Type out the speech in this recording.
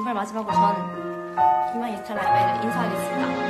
이걸 마지막으로 전 김영희 스타 라이브를 인사하겠습니다.